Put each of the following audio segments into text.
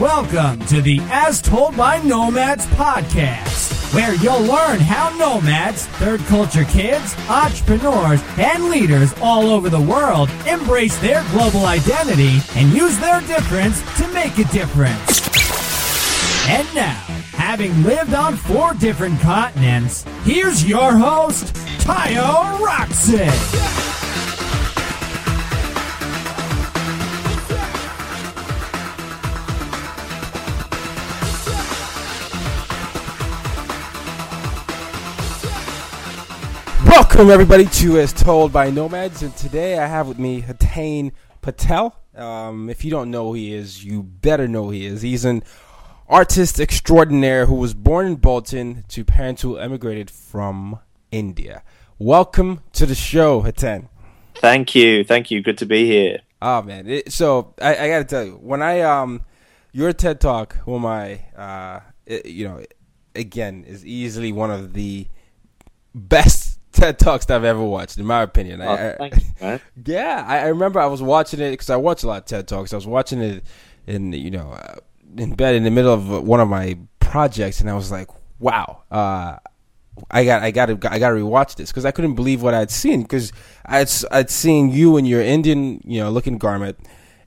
Welcome to the As Told by Nomads podcast, where you'll learn how nomads, third culture kids, entrepreneurs, and leaders all over the world embrace their global identity and use their difference to make a difference. And now, having lived on four different continents, here's your host, Tayo Rockson. Welcome everybody to As Told by Nomads, and today I have with me Hetain Patel. Um, if you don't know who he is, you better know who he is. He's an artist extraordinaire who was born in Bolton to parents who emigrated from India. Welcome to the show, Hetain. Thank you, thank you. Good to be here. Oh man, it, so I, I got to tell you, when I um, your TED Talk, who am I? Uh, it, you know, again, is easily one of the best TED Talks that I've ever watched, in my opinion. Oh, I, I- you, yeah, I, I remember I was watching it because I watch a lot of TED Talks. I was watching it in you know uh, in bed in the middle of one of my projects, and I was like, wow. Uh, I got, I got to, I got to rewatch this because I couldn't believe what I'd seen because I'd, I'd seen you in your Indian, you know, looking garment,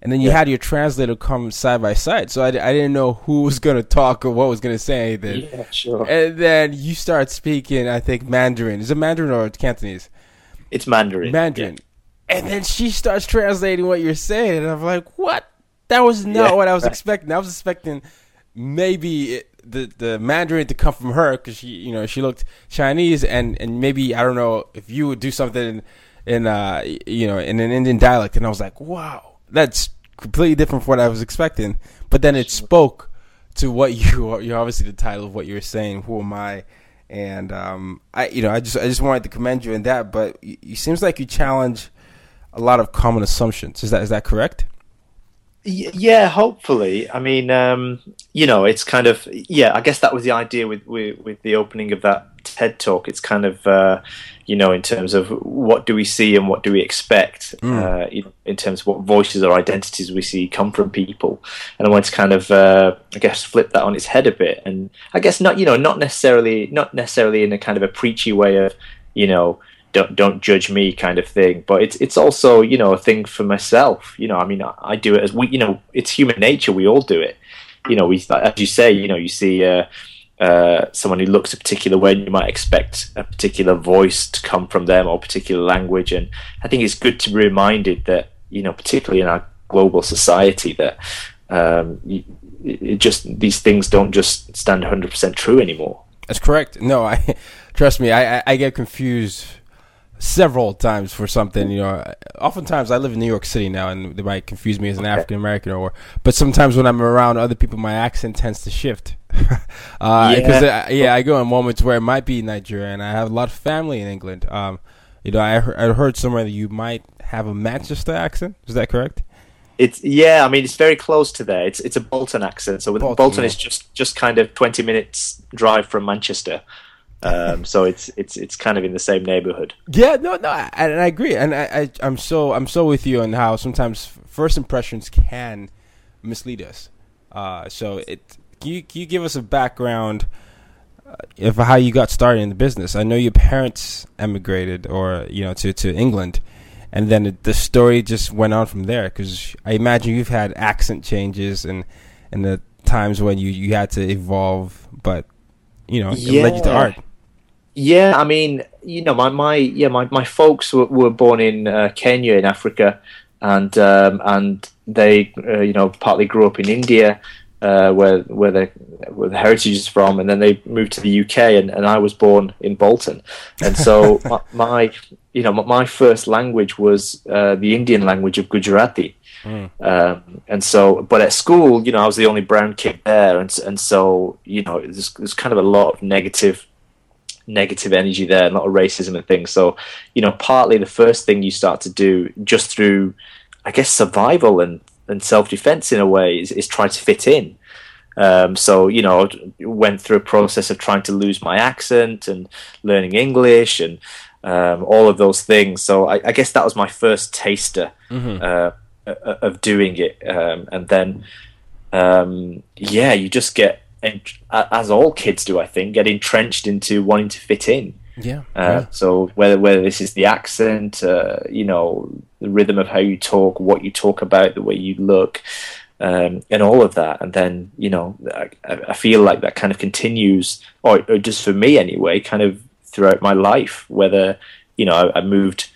and then you had your translator come side by side. So I, I didn't know who was gonna talk or what was gonna say anything. Yeah, sure. And then you start speaking, I think Mandarin. Is it Mandarin or Cantonese? It's Mandarin. Mandarin. And then she starts translating what you're saying, and I'm like, what? That was not Yeah. what I was expecting. I was expecting maybe it, the the Mandarin to come from her because she, you know, she looked Chinese, and and maybe I don't know if you would do something in, in uh you know in an Indian dialect, and I was like, wow, that's completely different from what I was expecting. But then it spoke to what you are. You're obviously the title of what you're saying. Who am I? And um, I, you know, I just I just wanted to commend you in that. But it, it seems like you challenge a lot of common assumptions. Is that is that correct? Yeah, hopefully. I mean, um, you know, it's kind of yeah. I guess that was the idea with with, with the opening of that TED talk. It's kind of uh, you know, in terms of what do we see and what do we expect, uh, you know, in terms of what voices or identities we see come from people. And I wanted to kind of, uh, I guess, flip that on its head a bit. And I guess not, you know, not necessarily, not necessarily in a kind of a preachy way of, you know. Don't don't judge me, kind of thing. But it's it's also you know a thing for myself. You know, I mean, I, I do it as we. You know, it's human nature. We all do it. You know, we as you say. You know, you see uh, uh, someone who looks a particular way, and you might expect a particular voice to come from them or particular language. And I think it's good to be reminded that you know, particularly in our global society, that um, it just these things don't just stand 100 percent true anymore. That's correct. No, I trust me. I I get confused several times for something. You know, oftentimes I live in New York City now, and they might confuse me as an African American, or but sometimes when I'm around other people, my accent tends to shift. uh, because Yeah. I, yeah, I go in moments where it might be Nigeria, and I have a lot of family in England. Um, you know, I heard, I heard somewhere that you might have a Manchester accent. Is that correct? It's yeah, I mean it's very close to there. It's it's a Bolton accent. So with Bolton, Bolton, is just just kind of twenty minutes drive from Manchester. Um, so it's it's it's kind of in the same neighborhood. Yeah, no, no, I, and I agree, and I, I, I'm so, I'm so with you on how sometimes first impressions can mislead us. Uh, so it can you can you give us a background uh, of how you got started in the business? I know your parents emigrated, or you know, to to England, and then it, the story just went on from there. Because I imagine you've had accent changes and and the times when you you had to evolve, but you know, it led you to art. Yeah, I mean, you know, my my yeah, my my folks were, were born in uh, Kenya in Africa, and um, and they uh, you know partly grew up in India, uh, where where the where the heritage is from, and then they moved to the UK, and, and I was born in Bolton, and so my, my you know my, my first language was uh, the Indian language of Gujarati. Um, and so, but at school, you know, I was the only brown kid there, and and so, you know, there's, there's kind of a lot of negative negative energy there, a lot of racism and things. So, you know, partly the first thing you start to do just through, I guess, survival and, and self defense in a way is, is try to fit in. Um, so, you know, went through a process of trying to lose my accent and learning English and um, all of those things. So, I, I guess that was my first taster uh, of doing it. Um, and then, um, yeah, you just get, as all kids do, I think, get entrenched into wanting to fit in. Yeah. Uh, So whether whether this is the accent, uh, you know, the rhythm of how you talk, what you talk about, the way you look, um, and all of that, and then you know, I, I feel like that kind of continues, or, or just for me anyway, kind of throughout my life. Whether you know, I, I moved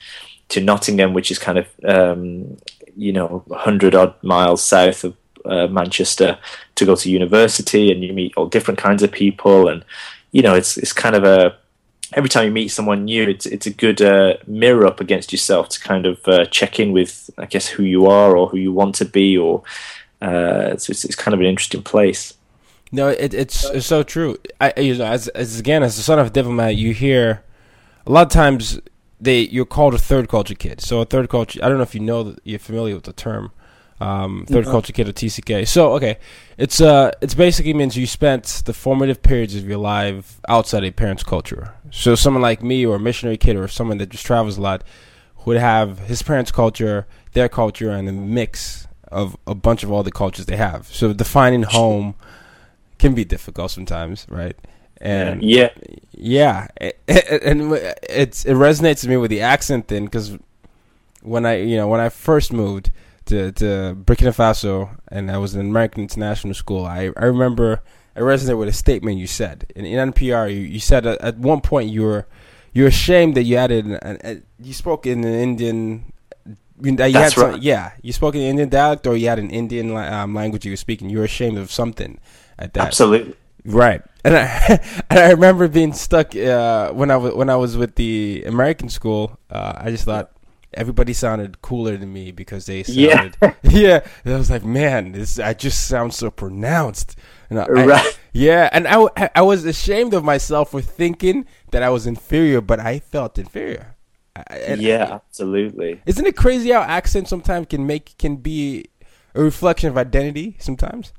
to Nottingham, which is kind of um, you know, hundred odd miles south of uh, Manchester, to go to university, and you meet all different kinds of people, and you know, it's it's kind of a every time you meet someone new, it's it's a good uh, mirror up against yourself to kind of uh, check in with, I guess, who you are or who you want to be, or uh, it's, it's kind of an interesting place. No, it, it's it's so true. I you know, as as again as the son of a diplomat, you hear a lot of times they you're called a third culture kid. So a third culture. I don't know if you know you're familiar with the term. Um, third culture kid or TCK. So okay, it's uh, it's basically means you spent the formative periods of your life outside a parent's culture. So someone like me or a missionary kid or someone that just travels a lot would have his parents' culture, their culture, and a mix of a bunch of all the cultures they have. So defining home can be difficult sometimes, right? And yeah, yeah, and it's it resonates with me with the accent thing because when I you know when I first moved to to Burkina Faso and I was in American International School, I I remember I resonated with a statement you said in, in NPR. You, you said at, at one point you were you're ashamed that you added an, an, you spoke in an Indian. You that you That's had some- right. yeah, you spoke in Indian dialect, or you had an Indian um, language you were speaking. You were ashamed of something at that. absolutely. Right, and I and I remember being stuck uh, when I was when I was with the American school. Uh, I just thought everybody sounded cooler than me because they Yeah. sounded yeah. And I was like, man, this I just sound so pronounced. And I, I- Right. yeah, and I I was ashamed of myself for thinking that I was inferior, but I felt inferior. And- Yeah, absolutely. isn't it crazy how accent sometimes can make can be a reflection of identity sometimes?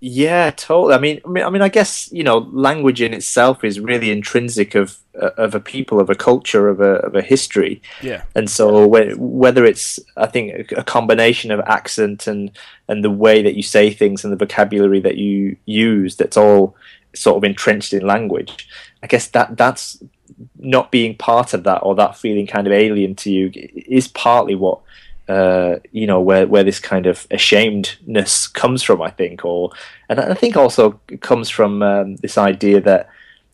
Yeah, totally. I mean, I mean, I mean, I guess you know, language in itself is really intrinsic of uh, of a people, of a culture, of a of a history. Yeah. And so, whether it's, I think, a combination of accent and and the way that you say things and the vocabulary that you use, that's all sort of entrenched in language. I guess that that's not being part of that or that feeling kind of alien to you is partly what uh, you know where where this kind of ashamedness comes from. I think, or and I think also comes from um, this idea that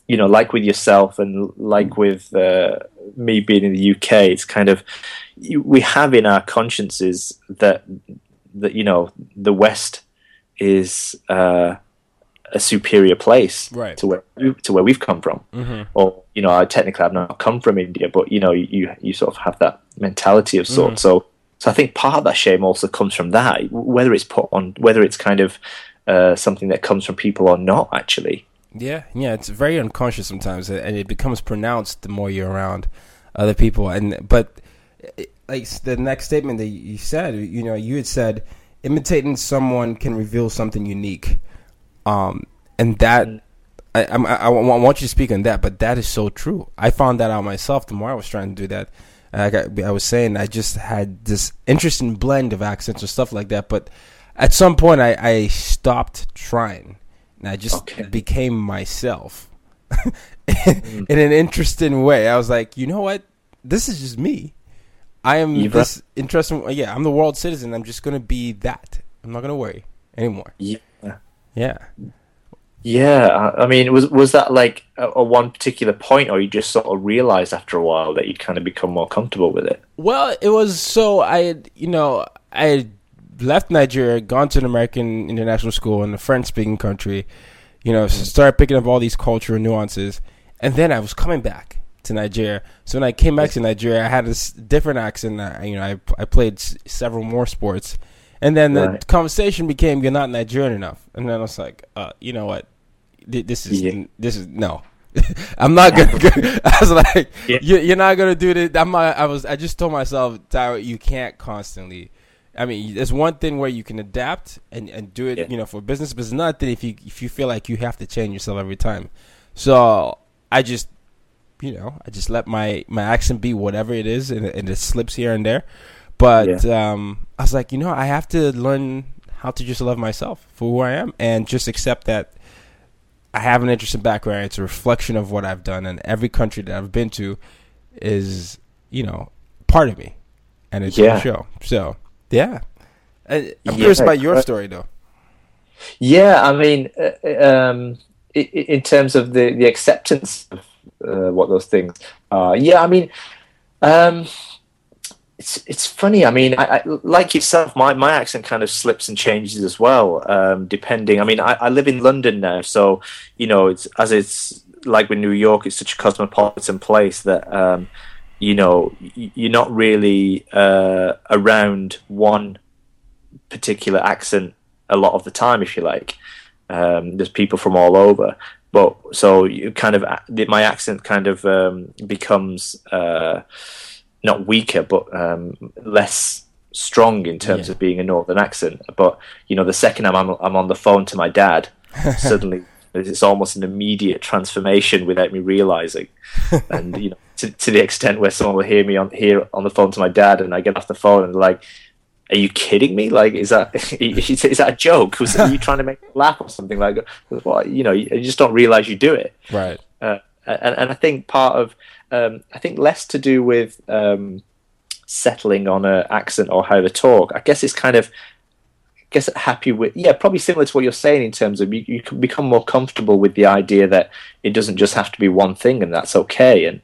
you know, like with yourself and like with uh, me being in the UK, it's kind of we have in our consciences that that you know the West is uh, a superior place Right. to where to where we've come from. Or you know, I technically I've not come from India, but you know, you you sort of have that mentality of sort. So so I think part of that shame also comes from that, whether it's put on, whether it's kind of uh, something that comes from people or not, actually. Yeah, yeah, it's very unconscious sometimes, and it becomes pronounced the more you're around other people. And but like the next statement that you said, you know, you had said imitating someone can reveal something unique, um, and that I, I'm- I, I, I want you to speak on that. But that is so true. I found that out myself the more I was trying to do that. I, I was saying I just had this interesting blend of accents or stuff like that, but at some point I, I stopped trying. and I just Okay. became myself mm. in an interesting way. I was like, you know what? This is just me. I am You've this interesting. Yeah, I'm the world citizen. I'm just gonna be that. I'm not gonna worry anymore. Yeah. Yeah. Yeah, I mean, was was that like a, a one particular point, or you just sort of realized after a while that you'd kind of become more comfortable with it? Well, it was so I you know, I had left Nigeria, gone to an American international school in a French speaking country, you know, started picking up all these cultural nuances. And then I was coming back to Nigeria. So when I came back to Nigeria, I had this different accent. I, you know, I, I played s- several more sports. And then the Right. conversation became, you're not Nigerian enough. And then I was like, uh, you know what? Th- This is, Yeah. this is, no. I'm not gonna. Go, I was like, Yeah. you, "You're not gonna do this." I'm. Not, I was. I just told myself, Tayo, you can't constantly. I mean, there's one thing where you can adapt and, and do it, Yeah. you know, for business, but it's another thing if you if you feel like you have to change yourself every time. So I just, you know, I just let my my accent be whatever it is, and, it- and it slips here and there. But um, I was like, you know, I have to learn how to just love myself for who I am, and just accept that I have an interesting background. It's a reflection of what I've done, and every country that I've been to is, you know, part of me, and it's Yeah. a show. So, yeah. Uh, I'm Yeah, curious about your uh, story, though. Yeah, I mean, uh, um, i- i- in terms of the the acceptance of uh, what those things are, yeah, I mean, um, it's it's funny. I mean, I, I, like yourself, my, my accent kind of slips and changes as well, um, depending. I mean, I, I live in London now, so you know, it's as it's like with New York, it's such a cosmopolitan place that um, you know you're not really uh, around one particular accent a lot of the time, if you like. Um, there's people from all over, but so you kind of my accent kind of um, becomes uh, not weaker, but um, less strong in terms Yeah. of being a northern accent. But you know, the second I'm I'm, I'm on the phone to my dad, suddenly it's almost an immediate transformation without me realizing. and you know, to, to the extent where someone will hear me on here on the phone to my dad, and I get off the phone and like. Are you kidding me? Like, is that is that a joke? Was are you trying to make me laugh or something? Like, well, you know, you just don't realize you do it Right. uh, and, and I think part of um, I think less to do with um, settling on a accent or how to talk. I guess it's kind of I guess happy with yeah, probably similar to what you're saying in terms of you, you can become more comfortable with the idea that it doesn't just have to be one thing and that's okay. And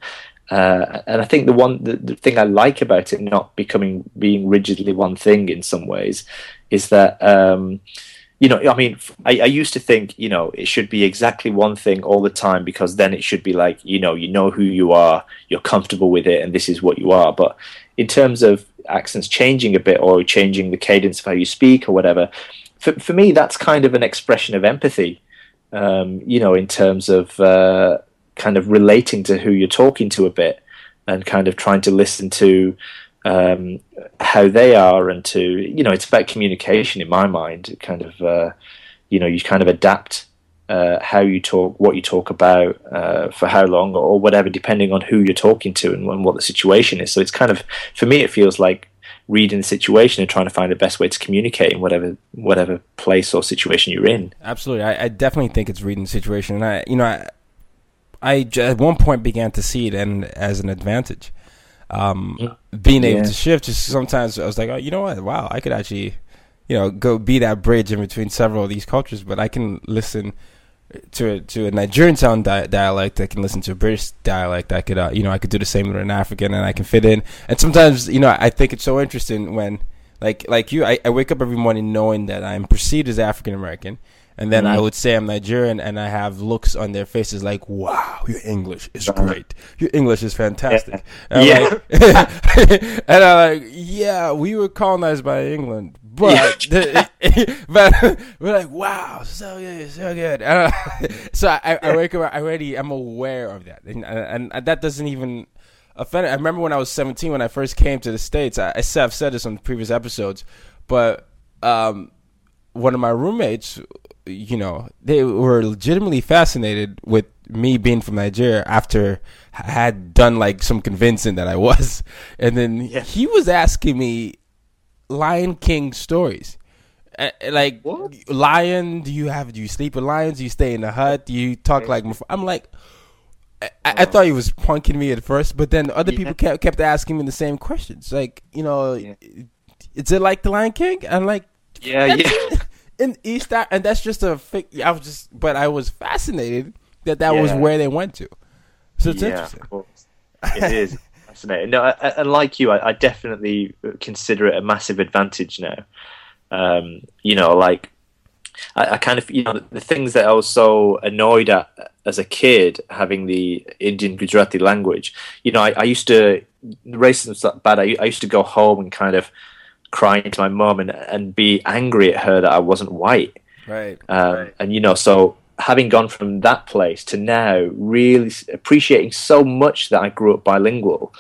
uh, and I think the one the, the thing I like about it not becoming being rigidly one thing in some ways is that um, you know, I mean, I used to think, you know, it should be exactly one thing all the time because then it should be like, you know, you know who you are, you're comfortable with it, and this is what you are. But in terms of accents changing a bit or changing the cadence of how you speak or whatever, for, for me, that's kind of an expression of empathy, um, you know, in terms of uh, kind of relating to who you're talking to a bit and kind of trying to listen to um, how they are and to you know it's about communication in my mind kind of uh, you know you kind of adapt uh, how you talk what you talk about uh, for how long or whatever depending on who you're talking to and, and what the situation is so it's kind of for me it feels like reading the situation and trying to find the best way to communicate in whatever whatever place or situation you're in Absolutely. I, I definitely think it's reading the situation. And I, you know, I, I at one point began to see it and as an advantage. Um, being able Yeah. to shift, just sometimes I was like, oh, you know what? Wow, I could actually, you know, go be that bridge in between several of these cultures. But I can listen to a, to a Nigerian sound di- dialect. I can listen to a British dialect. I could, uh, you know, I could do the same with an African, and I can fit in. And sometimes, you know, I think it's so interesting when, like, like you, I, I wake up every morning knowing that I'm perceived as African American. And then I would say I'm Nigerian, and I have looks on their faces like, "Wow, your English is great. Your English is fantastic." And I'm Yeah. like- and I'm like, "Yeah, we were colonized by England, but but we're like, wow, so good, so good." I- so I, I wake up, I already, I'm aware of that, and, and, and that doesn't even offend. I remember when I was 17 when I first came to the states. I, I said I've said this on previous episodes, but um, one of my roommates, you know, they were legitimately fascinated with me being from Nigeria after I had done like some convincing that I was. And then he was asking me Lion King stories. Like lion? Do you have? Do you sleep with lions? Do you stay in the hut? Do you talk like? I'm like, I, I thought he was punking me at first, but then other people kept kept asking me the same questions. Like, you know, is it like the Lion King? I'm like, Yeah, yeah. In East, and that's just a fake. I was just, but I was fascinated that that was where they went to. So it's yeah, interesting. It is fascinating. No, and like you, I, I definitely consider it a massive advantage now. Um, you know, like I, I kind of, you know, the, things that I was so annoyed at as a kid, having the Indian Gujarati language. You know, I, I used to the racism was that bad. I, I used to go home and kind of cry to my mom and and be angry at her that I wasn't white. Right. Um, And you know, so having gone from that place to now, really appreciating so much that I grew up bilingual,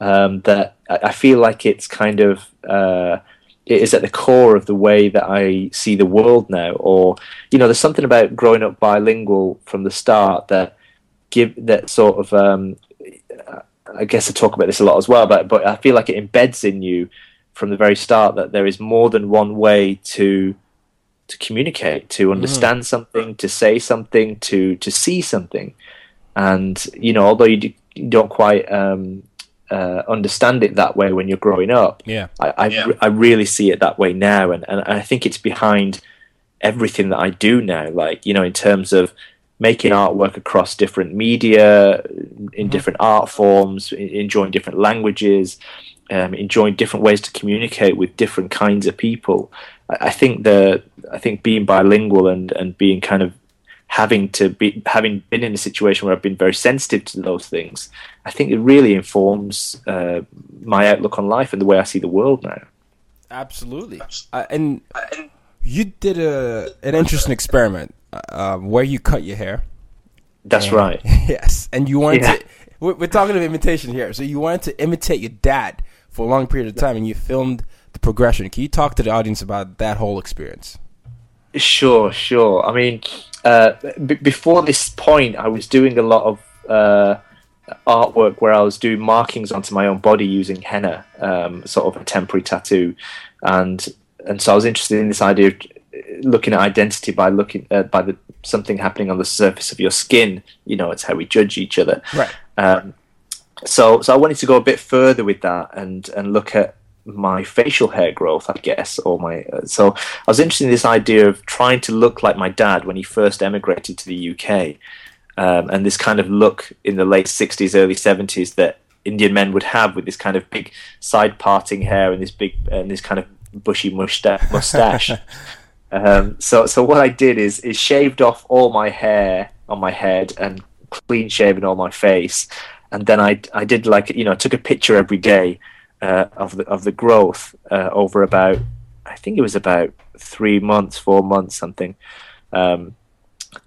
um, that I, I feel like it's kind of uh, it is at the core of the way that I see the world now. Or you know, there's something about growing up bilingual from the start that give that sort of. Um, I guess I talk about this a lot as well, but but I feel like it embeds in you from the very start that there is more than one way to to communicate, to understand something, to say something, to to see something, and you know, although you, do, you don't quite um, uh, understand it that way when you're growing up, Yeah. I I, re- I really see it that way now, and, and I think it's behind everything that I do now. Like you know, in terms of making artwork across different media, in different art forms, enjoying different languages, um, enjoying different ways to communicate with different kinds of people. I, I think the I think being bilingual and and being kind of having to be having been in a situation where I've been very sensitive to those things, I think it really informs uh, my outlook on life and the way I see the world now. Absolutely. Uh, and you did a an interesting experiment uh, um, where you cut your hair. That's And- right. yes, and you wanted Yeah. to. We're, we're talking of imitation here, so you wanted to imitate your dad for a long period of time, and you filmed the progression. Can you talk to the audience about that whole experience? Sure, sure. I mean, uh, b- before this point, I was doing a lot of uh, artwork where I was doing markings onto my own body using henna, um, sort of a temporary tattoo, and and so I was interested in this idea of looking at identity by looking uh, by the something happening on the surface of your skin. You know, it's how we judge each other. Right. Um, so so I wanted to go a bit further with that and and look at my facial hair growth, I guess, or my uh, so I was interested in this idea of trying to look like my dad when he first emigrated to the UK, um, and this kind of look in the late '60s, early '70s that Indian men would have with this kind of big side parting hair and this big and this kind of bushy mustache. mustache. um, so so what I did is is shaved off all my hair on my head and clean shaven all my face, and then I I did like you know I took a picture every day uh, of the of the growth uh, over about I think it was about three months, four months, something. Um,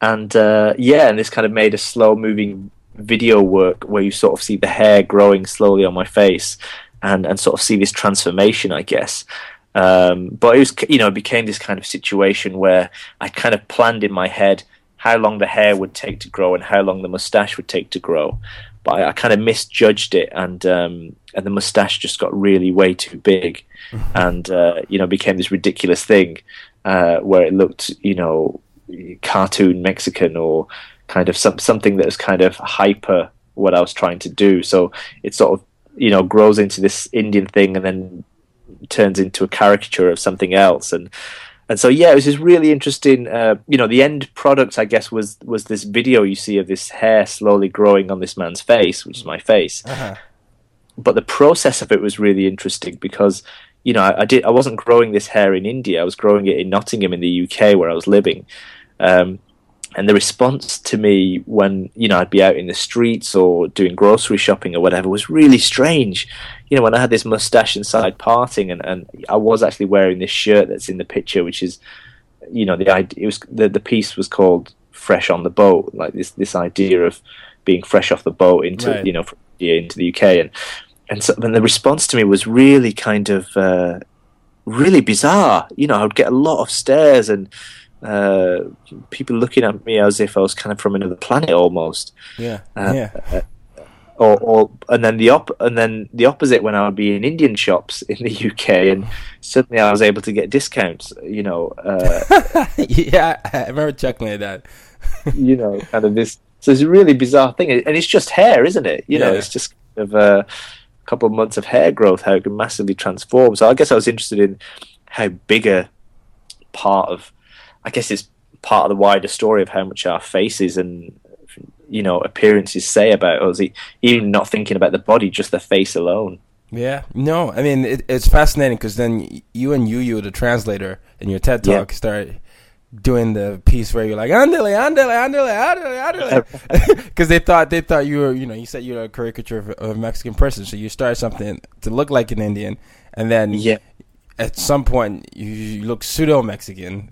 and uh, yeah, and this kind of made a slow moving video work where you sort of see the hair growing slowly on my face, and and sort of see this transformation, I guess. Um, but it was you know it became this kind of situation where I kind of planned in my head how long the hair would take to grow and how long the mustache would take to grow. But I, I kind of misjudged it, and um, and the mustache just got really way too big, and uh, you know became this ridiculous thing uh, where it looked you know cartoon Mexican or kind of some, something that was kind of hyper what I was trying to do. So it sort of you know grows into this Indian thing and then turns into a caricature of something else and and so yeah it was just really interesting uh, you know the end product i guess was was this video you see of this hair slowly growing on this man's face which is my face. But the process of it was really interesting because you know I, I did i wasn't growing this hair in india. I was growing it in nottingham in the uk where i was living. Um, and the response to me when you know I'd be out in the streets or doing grocery shopping or whatever was really strange. You know, when I had this mustache and side parting, and, and I was actually wearing this shirt that's in the picture, which is, you know, the idea. It was the the piece was called "Fresh on the Boat," like this this idea of being fresh off the boat into Right. you know into the UK, and and so and the response to me was really kind of uh, really bizarre. You know, I would get a lot of stares and uh, people looking at me as if I was kind of from another planet almost. Yeah. Uh, yeah. Or, or and then the op and then the opposite when I would be in Indian shops in the UK and suddenly I was able to get discounts. You know, uh, yeah, I remember chuckling at that. you know, kind of this. So it's a really bizarre thing, and it's just hair, isn't it? You know, Yeah. it's just kind of a couple of months of hair growth, how it can massively transform. So I guess I was interested in how big a part of, I guess it's part of the wider story of how much our faces and you know appearances say about us. Even not thinking about the body, just the face alone. Yeah, no, I mean it, it's fascinating because then you and you, you the translator in your TED Yeah. talk, start doing the piece where you're like andele, andele, andele, andele, andele, because they thought they thought you were, you know, you said you're a caricature of, of a Mexican person, so you start something to look like an Indian, and then Yeah. at some point you, you look pseudo Mexican.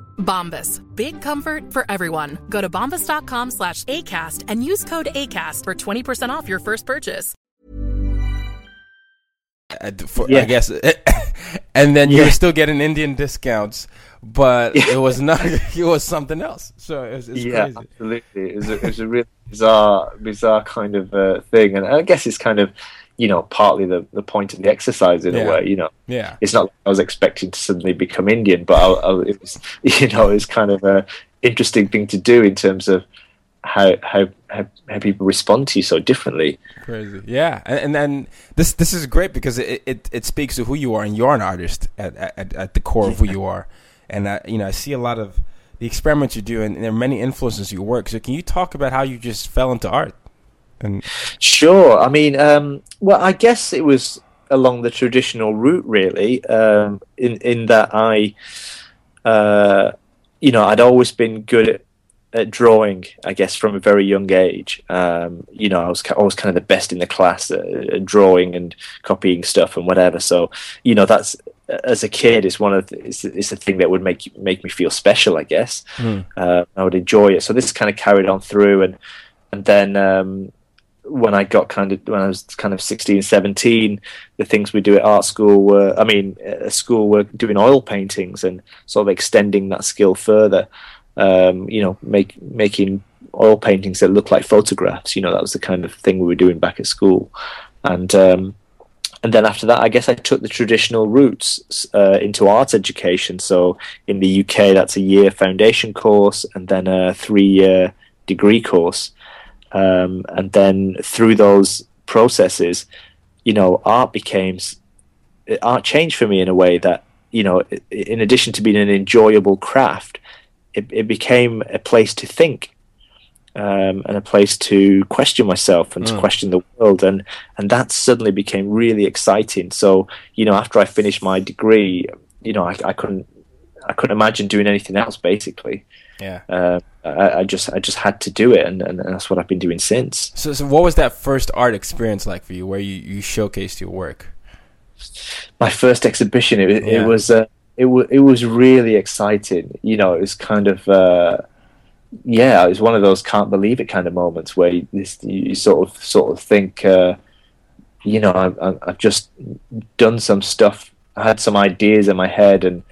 Bombas. Big comfort for everyone. Go to bombas.com slash ACAST and use code ACAST for 20% off your first purchase. uh, for, I guess, and then you Yeah. were still getting Indian discounts, but it was not. It was something else. So it's, it's yeah, crazy. absolutely. It was, a, it was a really bizarre, bizarre kind of uh, thing, and I guess it's kind of, you know, partly the, the point of the exercise in Yeah. a way. You know, Yeah. it's not like I was expecting to suddenly become Indian, but I, I, it was, you know, it's kind of a interesting thing to do in terms of how how how, how people respond to you so differently. Crazy, yeah, and, and then this this is great because it, it it speaks to who you are, and you're an artist at at, at the core of who you are, and I, you know I see a lot of the experiments you do, and there are many influences in your work. So can you talk about how you just fell into art? And Sure. I mean, um, well, I guess it was along the traditional route, really. Um, in in that I, uh, you know, I'd always been good at, at drawing. I guess from a very young age. Um, you know, I was always kind of the best in the class at, at drawing and copying stuff and whatever. So, you know, that's as a kid, it's one of the, it's, it's a thing that would make you- make me feel special. I guess uh, I would enjoy it. So this kind of carried on through, and and then. Um, when I got kind of when I was kind of 16, 17, the things we do at art school were, I mean, at school were doing oil paintings and sort of extending that skill further. Um, you know, make making oil paintings that look like photographs. You know, that was the kind of thing we were doing back at school, and um, and then after that, I guess I took the traditional routes uh, into art education. So in the UK, that's a year foundation course and then a three-year degree course um, and then through those processes, you know, art became art changed for me in a way that you know, in addition to being an enjoyable craft, it, it became a place to think um, and a place to question myself and to question the world, and and that suddenly became really exciting. So you know, after I finished my degree, you know, I, I couldn't I couldn't imagine doing anything else basically yeah. uh, I, I just I just had to do it, and, and that's what I've been doing since. So, so what was that first art experience like for you, where you, you showcased your work? My first exhibition, it, was Yeah. it was uh, it was it was really exciting. You know, it was kind of uh, yeah, it was one of those can't believe it kind of moments where you, this, you sort of sort of think, uh, you know, I, I, I've just done some stuff. I had some ideas in my head and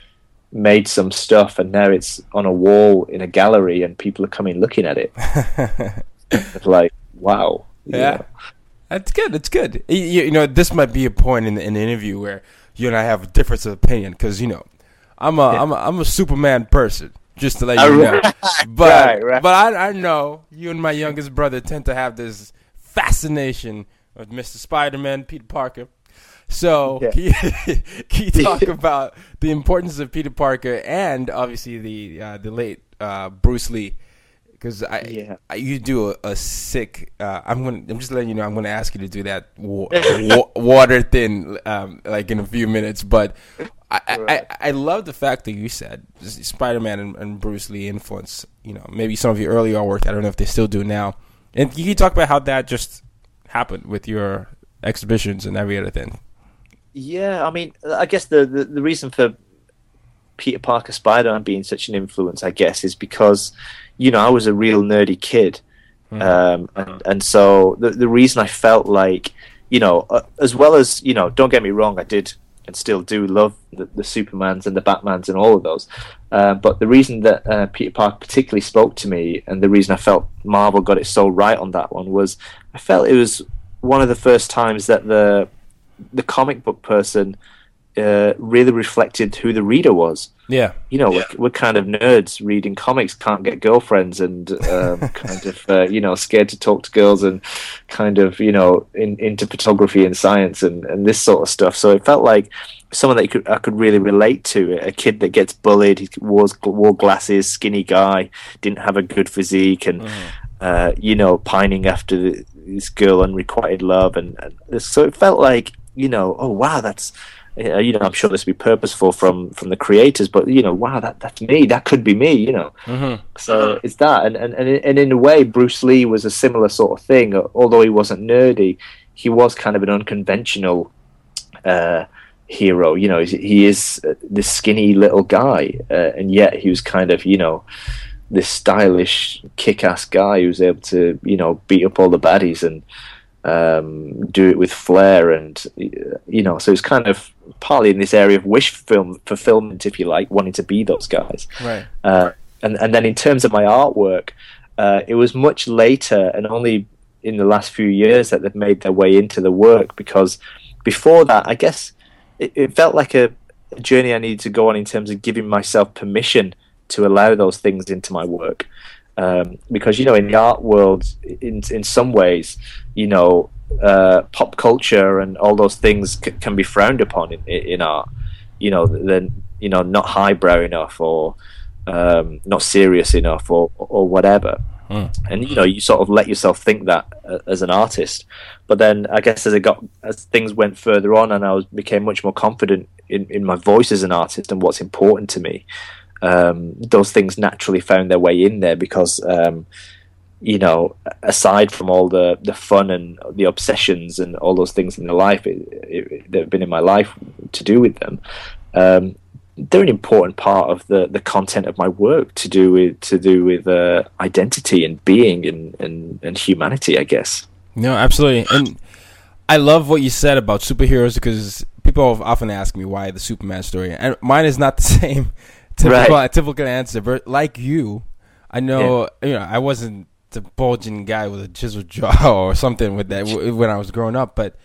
made some stuff, and now it's on a wall in a gallery, and people are coming looking at it. it's like wow, you Yeah. That's good. That's good. You, you know, this might be a point in, in the interview where you and I have a difference of opinion because you know, I'm a am a I'm a Superman person. Just to let oh, you know, but Right, right. but I I know you and my youngest brother tend to have this fascination of Mr. Spider-Man, Peter Parker. So Yeah. can, you, can you talk about the importance of Peter Parker and obviously the uh, the late uh, Bruce Lee? Because I, Yeah. I, you do a, a sick. Uh, I'm gonna. I'm just letting you know. I'm gonna ask you to do that wa- wa- water thin, um, like in a few minutes. But I, I, I, I love the fact that you said Spider-Man and, and Bruce Lee influence. You know, maybe some of your earlier work. I don't know if they still do now. And can you talk about how that just happened with your exhibitions and every other thing? Yeah, I mean, I guess the, the, the reason for Peter Parker Spider Man being such an influence, I guess, is because, you know, I was a real nerdy kid. Um, and, and so the, the reason I felt like, you know, uh, as well as, you know, don't get me wrong, I did and still do love the, the Supermans and the Batmans and all of those. Uh, but the reason that uh, Peter Parker particularly spoke to me and the reason I felt Marvel got it so right on that one was I felt it was one of the first times that the the comic book person uh, really reflected who the reader was. Yeah. You know, we're, we're kind of nerds reading comics, can't get girlfriends, and um, kind of uh, you know scared to talk to girls, and kind of you know in, into photography and science and, and this sort of stuff. So it felt like someone that you could, I could really relate to. A kid that gets bullied, he wore wore glasses, skinny guy, didn't have a good physique, and uh, you know pining after the, this girl unrequited love, and, and so it felt like you know, oh wow, that's uh, you know, I'm sure this would be purposeful from from the creators, but you know, wow, that that's me. That could be me. You know, Mm-hmm. so it's that, and and and in a way, Bruce Lee was a similar sort of thing. Although he wasn't nerdy, he was kind of an unconventional uh, hero. You know, he- he is uh, this skinny little guy, uh, and yet he was kind of you know this stylish, kick-ass guy who was able to you know beat up all the baddies and um, do it with flair and you know so it's kind of partly in this area of wish film fulfillment if you like wanting to be those guys Right. uh, and and then in terms of my artwork uh, it was much later and only in the last few years that they've made their way into the work because before that I guess it, it felt like a, a journey I needed to go on in terms of giving myself permission to allow those things into my work um, because you know in the art world in in some ways you know uh, pop culture and all those things c- can be frowned upon in, in art. You know then you know not highbrow enough or um, not serious enough or or whatever. And you know you sort of let yourself think that uh, as an artist. But then i guess as it got as things went further on and i was became much more confident in, in my voice as an artist and what's important to me um, those things naturally found their way in there because um, you know aside from all the the fun and the obsessions and all those things in the life it, it, that have been in my life to do with them um, they're an important part of the, the content of my work to do with to do with uh, identity and being and, and, and humanity I guess No, absolutely. And I love what you said about superheroes because people often ask me why the Superman story, and mine is not the same typical Right. typical answer. But like you, I know you know I wasn't the bulging guy with a chiseled jaw or something with that when I was growing up, but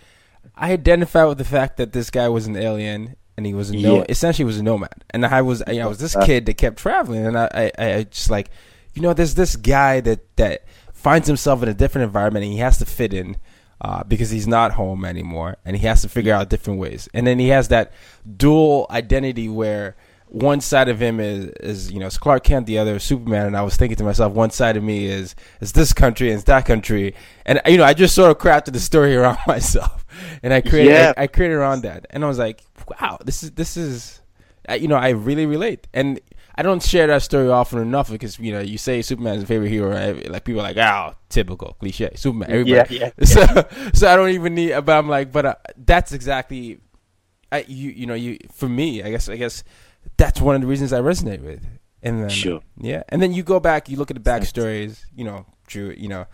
I identify with the fact that this guy was an alien and he was a no, Yeah. essentially was a nomad, and I was you know, I was this Uh. kid that kept traveling, and I, I I just like you know there's this guy that that finds himself in a different environment and he has to fit in. Uh, because he's not home anymore, and he has to figure out different ways. And then he has that dual identity where one side of him is, is you know it's Clark Kent, the other is Superman. And I was thinking to myself, one side of me is is this country and it's that country, and you know I just sort of crafted the story around myself, and I created Yeah. I, I created around that, and I was like, wow, this is this is, you know, I really relate, and I don't share that story often enough because you know you say Superman's your favorite hero, right? like people are like, oh, typical cliche, Superman, everybody. Yeah, yeah, So so I don't even need, but I'm like, but uh, that's exactly, I you you know you for me, I guess I guess that's one of the reasons I resonate with. And then Sure. yeah, and then you go back, you look at the backstories, you know, Jew, you know,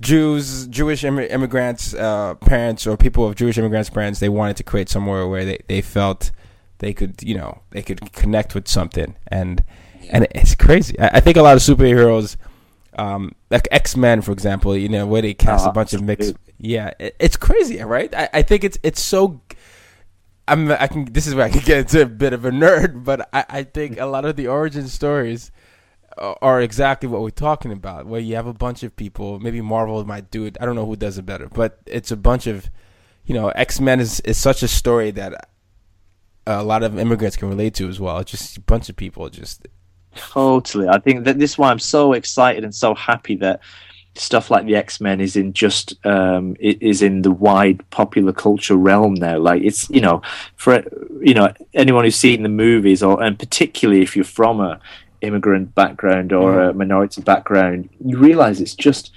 Jews, Jewish immi- immigrants, uh, parents, or people of Jewish immigrants' parents, they wanted to create somewhere where they, they felt they could, you know, they could connect with something, and and it's crazy. I, I think a lot of superheroes, um, like X Men, for example, you know, where they cast Oh, a bunch of mixed, yeah, it, it's crazy, right? I, I think it's it's so. I'm I can this is where I can get into a bit of a nerd, but I, I think a lot of the origin stories are exactly what we're talking about. Where you have a bunch of people, maybe Marvel might do it. I don't know who does it better, but it's a bunch of, you know, X Men is is such a story that a lot of immigrants can relate to as well. It's just a bunch of people just Totally. I think that this is why I'm so excited and so happy that stuff like the X Men is in just um, is in the wide popular culture realm now. Like it's you know for you know anyone who's seen the movies or and particularly if you're from a immigrant background or mm. a minority background, you realize it's just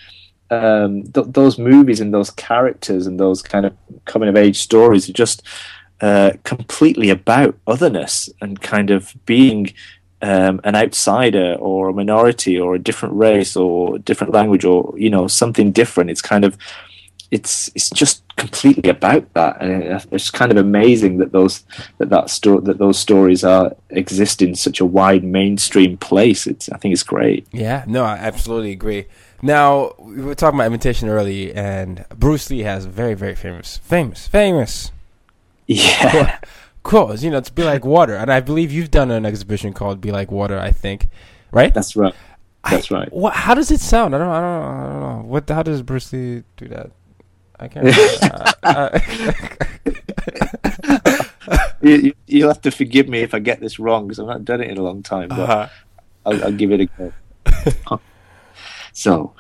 um, th- those movies and those characters and those kind of coming of age stories are just uh, completely about otherness and kind of being um, an outsider or a minority or a different race or different language or you know something different. It's kind of it's it's just completely about that, and it's kind of amazing that those that that sto- that those stories are exist in such a wide mainstream place. It's I think it's great. Yeah, no, I absolutely agree. Now we were talking about imitation early, and Bruce Lee has very very famous, famous, famous. Yeah cause you know to be like water. And i believe you've done an exhibition called be like water i think. Right? That's right. That's I, right. what, how does it sound? I don't i don't know, I don't know. What how does bruce lee do that? I can't you, you'll have to forgive me if i get this wrong because i've not done it in a long time but uh-huh. I'll, I'll give it a go. So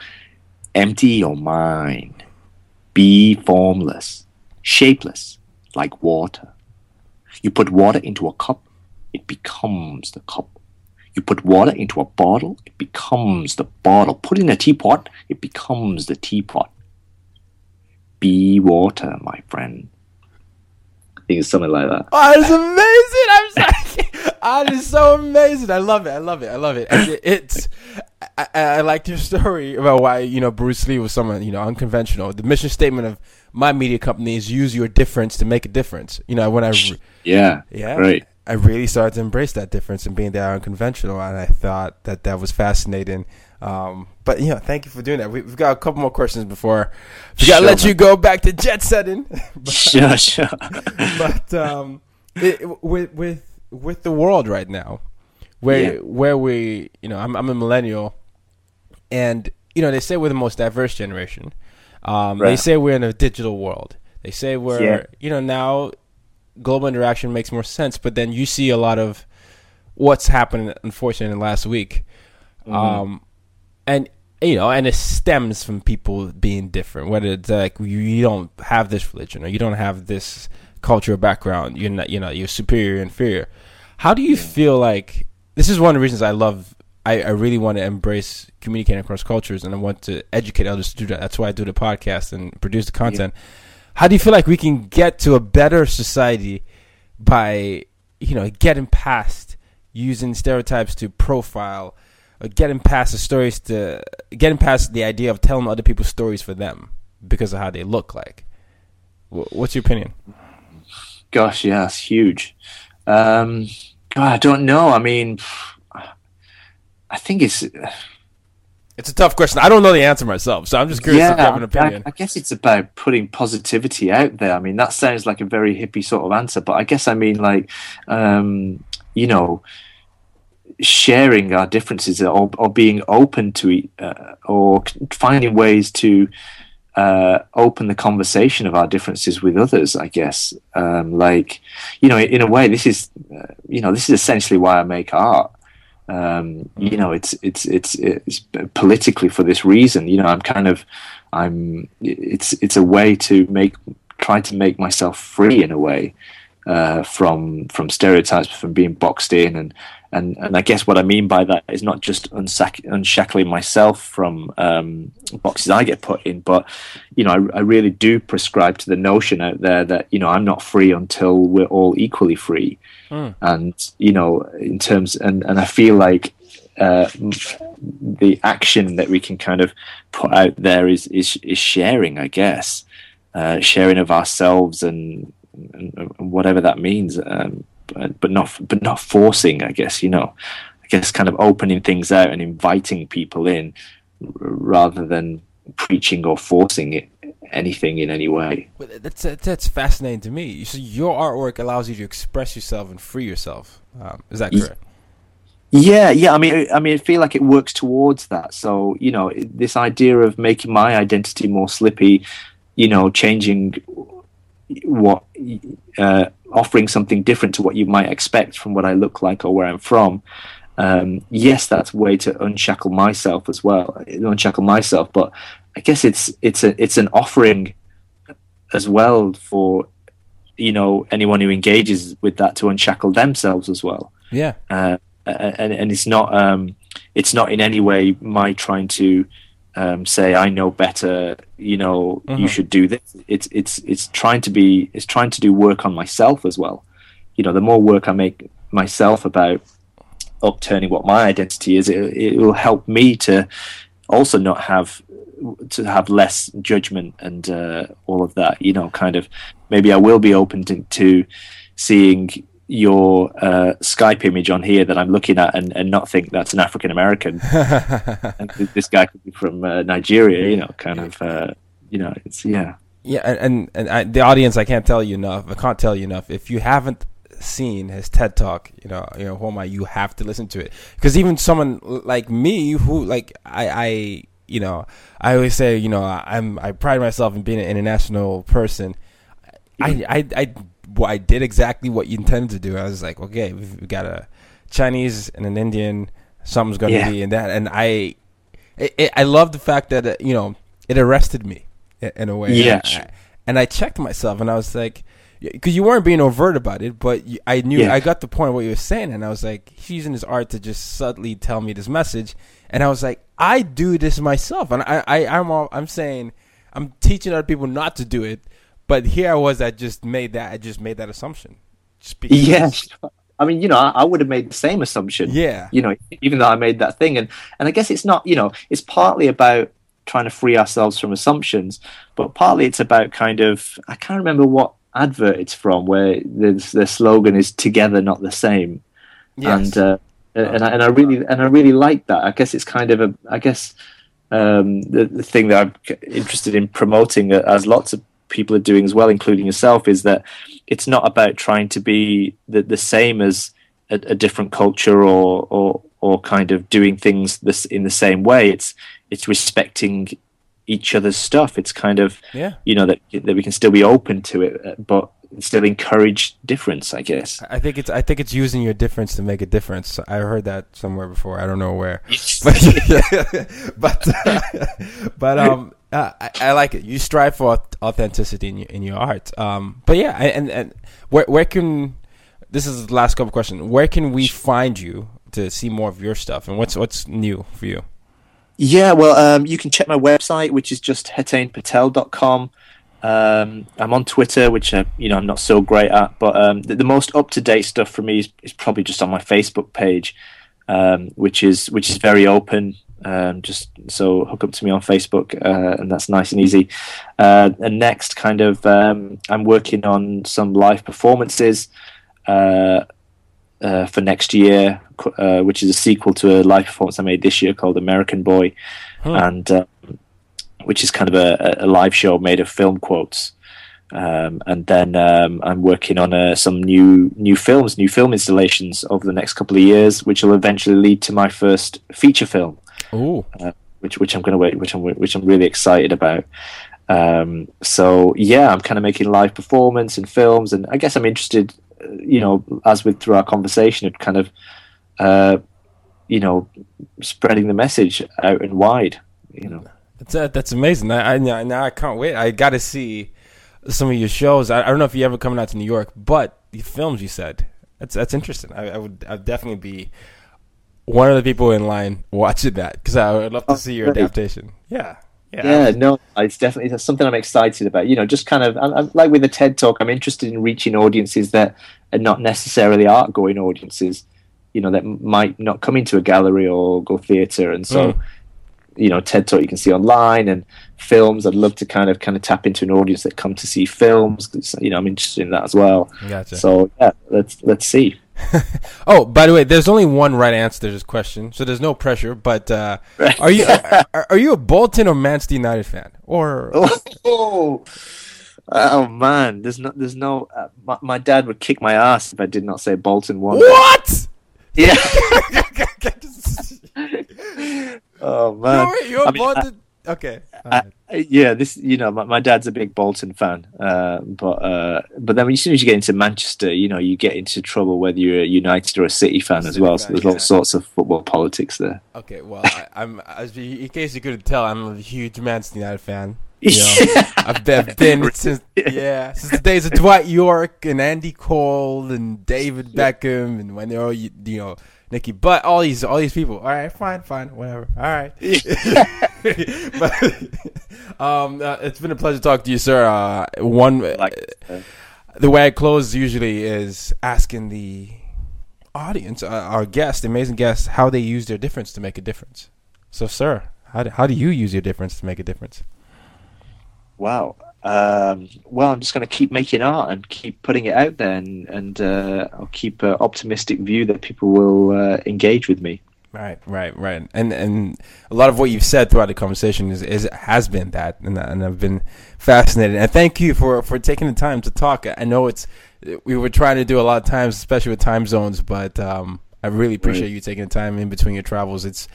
empty your mind. Be formless. Shapeless like water you put water into a cup, it becomes the cup. You put water into a bottle, it becomes the bottle. Put in a teapot, it becomes the teapot. Be water, my friend. I think it's something like that. Oh, it's amazing! I'm sorry. oh, it is so amazing. I love it. I love it. I love it. it it's. I, I like your story about why you know Bruce Lee was someone you know unconventional. The mission statement of my media companies use your difference to make a difference. You know, when I yeah yeah right, I really started to embrace that difference and being that unconventional, and I thought that that was fascinating. Um, but you know, thank you for doing that. We, have got a couple more questions before we gotta sure, let you go back to jet setting. but, sure, sure. but um, it, with with with the world right now, where yeah. where we, you know, I'm I'm a millennial, and you know they say we're the most diverse generation. Um, right. They say we're in a digital world. They say we're, yeah. you know, now global interaction makes more sense, but then you see a lot of what's happened, unfortunately, in the last week. Mm-hmm. Um, and, you know, and it stems from people being different, whether it's like you, you don't have this religion or you don't have this cultural background, you're not, you know, you're superior, inferior. How do you feel like this is one of the reasons I love I, I really want to embrace communicating across cultures and I want to educate others to do that. That's why I do the podcast and produce the content. Yeah. How do you feel like we can get to a better society by, you know, getting past using stereotypes to profile, or getting past the stories to getting past the idea of telling other people's stories for them because of how they look like? What's your opinion? Gosh, yeah, it's huge. Um, I don't know. I mean, I think it's. It's a tough question. I don't know the answer myself, so I'm just curious yeah, if you have an opinion. I, I, guess it's about putting positivity out there. I mean, that sounds like a very hippie sort of answer, but I guess I mean like, um, you know, sharing our differences or, or being open to it, uh, or finding ways to uh, open the conversation of our differences with others. I guess, um, like, you know, in a way, this is, uh, you know, this is essentially why I make art. Um, you know, it's, it's it's it's politically for this reason. You know, I'm kind of I'm it's it's a way to make try to make myself free in a way uh, from from stereotypes, from being boxed in, and and and I guess what I mean by that is not just unsack- unshackling myself from um, boxes I get put in, but you know, I, I really do prescribe to the notion out there that you know I'm not free until we're all equally free. Mm. And you know, in terms, and and I feel like uh, the action that we can kind of put out there is is, is sharing, I guess, uh, sharing of ourselves and, and, and whatever that means, um, but, but not but not forcing. I guess you know, I guess kind of opening things out and inviting people in rather than preaching or forcing it anything in any way. Well, that's that's fascinating to me. So your artwork allows you to express yourself and free yourself. Um, is that correct? Yeah, yeah. I mean, I mean, I feel like it works towards that. So you know, this idea of making my identity more slippy, you know, changing what, uh, offering something different to what you might expect from what I look like or where I'm from. Um, yes, that's a way to unshackle myself as well, unshackle myself. But I guess it's it's a it's an offering as well for you know anyone who engages with that to unshackle themselves as well. Yeah. Uh, and and it's not um, it's not in any way my trying to um, say I know better. You know, Mhm. you should do this. It's it's it's trying to be it's trying to do work on myself as well. You know, the more work I make myself about upturning what my identity is, it, it will help me to also not have to have less judgment and uh, all of that. You know, kind of maybe I will be open to, to seeing your uh, Skype image on here that I'm looking at and, and not think that's an African American. this guy could be from uh, Nigeria. You know, kind of. Uh, you know, it's yeah. Yeah, and and, I, the audience, I can't tell you enough. I can't tell you enough. If you haven't seen his TED Talk, you know, you know, who am I? You have to listen to it because even someone like me, who like I, I, you know, I always say, you know, I'm I pride myself in being an international person. I, I, I, I did exactly what you intended to do. I was like, okay, we've got a Chinese and an Indian. Something's going to Yeah. be in that, and I, it, it, I love the fact that uh, you know it arrested me in a way. Yeah, And I- and I checked myself, and I was like, because you weren't being overt about it, but I knew Yeah. I got the point of what you were saying, and I was like, he's using his art to just subtly tell me this message, and I was like, I do this myself, and I, I I'm all, I'm saying, I'm teaching other people not to do it, but here I was, I just made that, I just made that assumption. Because- Yeah. I mean, you know, I, I would have made the same assumption. Yeah. You know, even though I made that thing, and and I guess it's not, you know, it's partly about trying to free ourselves from assumptions, but partly it's about kind of I can't remember what advert it's from where the the slogan is "Together, not the same," Yes. and uh, and I, and I really and I really like that. I guess it's kind of a I guess um, the the thing that I'm interested in promoting, uh, as lots of people are doing as well, including yourself, is that it's not about trying to be the, the same as a, a different culture or, or or kind of doing things this in the same way. It's it's respecting each other's stuff. It's kind of Yeah. you know that that we can still be open to it, uh, but still encourage difference. I guess. I think it's I think it's using your difference to make a difference. I heard that somewhere before. I don't know where, but but uh, but um, I, I like it. You strive for authenticity in your in your art. Um, but yeah, and and where where can this is the last couple questions. Where can we find you to see more of your stuff, and what's what's new for you? Yeah, well, um, you can check my website, which is just hetainpatel.com. Um, I'm on Twitter, which uh, you know I'm not so great at, but um, the, the most up to date stuff for me is, is probably just on my Facebook page, um, which is which is very open. Um, just so hook up to me on Facebook, uh, and that's nice and easy. Uh, and next, kind of, um, I'm working on some live performances. Uh, uh, for next year, uh, which is a sequel to a live performance I made this year called American Boy, Hmm. and um, which is kind of a, a live show made of film quotes. Um, and then um, I'm working on uh, some new new films, new film installations over the next couple of years, which will eventually lead to my first feature film, Ooh, uh, which which I'm going to wait, which I'm which I'm really excited about. Um, so yeah, I'm kind of making live performance and films, and I guess I'm interested, uh, you know, as with through our conversation, at kind of, uh, you know, spreading the message out and wide. You know, that's uh, that's amazing. I, I now now I can't wait. I got to see some of your shows. I, I don't know if you ever coming out to New York, but the films you said that's that's interesting. I, I would I'd definitely be one of the people in line watching that because I would love to see your adaptation. Yeah, yeah, yeah, no, it's definitely that's something I'm excited about. You know, just kind of I'm, I'm, like with the TED Talk, I'm interested in reaching audiences that are not necessarily art going audiences. You know, that might not come into a gallery or go theatre, and so. Mm. You know, TED Talk you can see online and films. I'd love to kind of kind of tap into an audience that come to see films. 'cause, You know, I'm interested in that as well. Gotcha. So yeah, let's let's see. Oh, by the way, there's only one right answer to this question, so there's no pressure. But uh, are you are, are you a Bolton or Manchester United fan, or Oh, oh man, there's no, there's no. Uh, my, my dad would kick my ass if I did not say Bolton one. what? Yeah. oh man. You're, you're I mean, born I- okay. I- yeah, this you know, my, my dad's a big Bolton fan, uh, but uh, but then as soon as you get into Manchester, you know, you get into trouble whether you're a United or a City fan as well. fan, so there's all sorts of football politics there. Okay, well, I, I'm as in case you couldn't tell, I'm a huge Manchester United fan. Know, I've, been- I've been since yeah since the days of Dwight Yorke and Andy Cole and David Beckham and when they were you you know Nicky, but all these all these people. All right, fine, fine, whatever. All right. but um, uh, it's been a pleasure talking to you, sir. Uh, one the way I close usually is asking the audience, uh, our guest, amazing guests, how they use their difference to make a difference. So, sir, how do, how do you use your difference to make a difference? Wow. Um, well, I'm just going to keep making art and keep putting it out there, and, and uh, I'll keep an optimistic view that people will uh, engage with me. Right, right, right. And and a lot of what you've said throughout the conversation is, is has been that, and and I've been fascinated. And thank you for for taking the time to talk. I know it's we were trying to do a lot of times, especially with time zones, but um, I really appreciate Right. you taking the time in between your travels. It's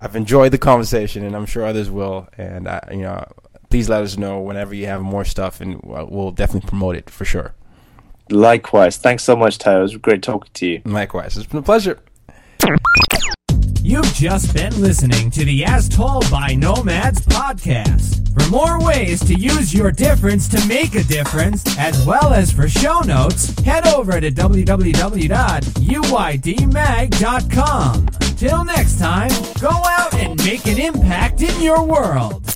I've enjoyed the conversation, and I'm sure others will. And I, you know, please let us know whenever you have more stuff, and we'll we'll definitely promote it for sure. Likewise. Thanks so much, Tayo. It was great talking to you. Likewise. It's been a pleasure. You've just been listening to the As Told by Nomads podcast. For more ways to use your difference to make a difference, as well as for show notes, head over to www.uydmag.com. Till next time, go out and make an impact in your world.